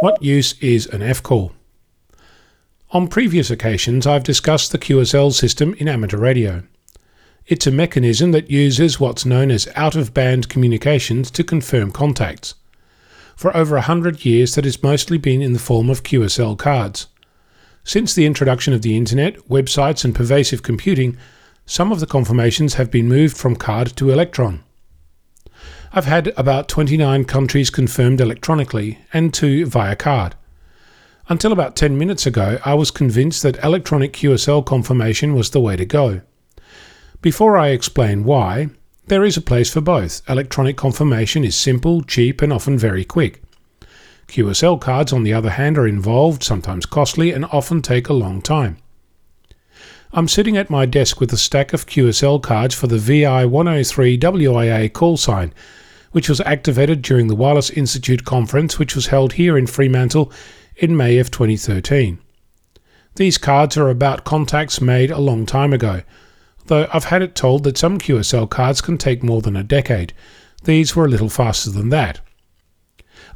What use is an F call? On previous occasions, I've discussed the QSL system in amateur radio. It's a mechanism that uses what's known as out of band communications to confirm contacts. For over a hundred years, that has mostly been in the form of QSL cards. Since the introduction of the internet, websites, and pervasive computing, some of the confirmations have been moved from card to electron. I've had about 29 countries confirmed electronically and two via card. Until about 10 minutes ago, I was convinced that electronic QSL confirmation was the way to go. Before I explain why, there is a place for both. Electronic confirmation is simple, cheap, and often very quick. QSL cards, on the other hand, are involved, sometimes costly, and often take a long time. I'm sitting at my desk with a stack of QSL cards for the VI 103 WIA call sign, which was activated during the Wireless Institute conference, which was held here in Fremantle in May of 2013. These cards are about contacts made a long time ago, though I've had it told that some QSL cards can take more than a decade. These were a little faster than that.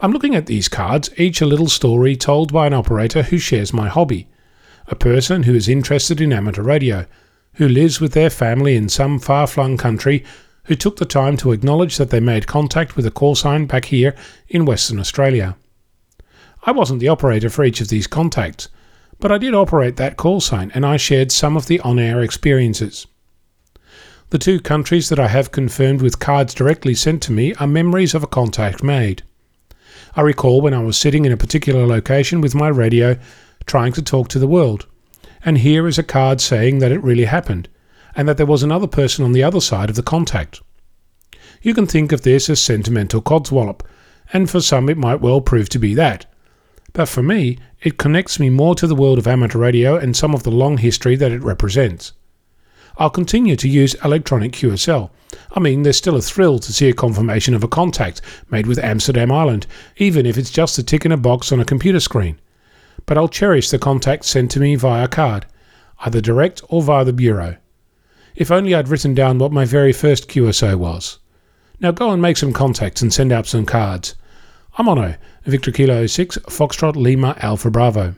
I'm looking at these cards, each a little story told by an operator who shares my hobby, a person who is interested in amateur radio, who lives with their family in some far flung country who took the time to acknowledge that they made contact with a call sign back here in Western Australia. I wasn't the operator for each of these contacts, but I did operate that call sign and I shared some of the on air experiences. The two countries that I have confirmed with cards directly sent to me are memories of a contact made. I recall when I was sitting in a particular location with my radio trying to talk to the world, and here is a card saying that it really happened, and that there was another person on the other side of the contact. You can think of this as sentimental codswallop, and for some it might well prove to be that. But for me, it connects me more to the world of amateur radio and some of the long history that it represents. I'll continue to use electronic QSL. I mean, there's still a thrill to see a confirmation of a contact made with Amsterdam Island, even if it's just a tick in a box on a computer screen. But I'll cherish the contact sent to me via card, either direct or via the Bureau. If only I'd written down what my very first QSO was. Now go and make some contacts and send out some cards. I'm Onno, Victor Kilo 6, Foxtrot Lima Alpha Bravo.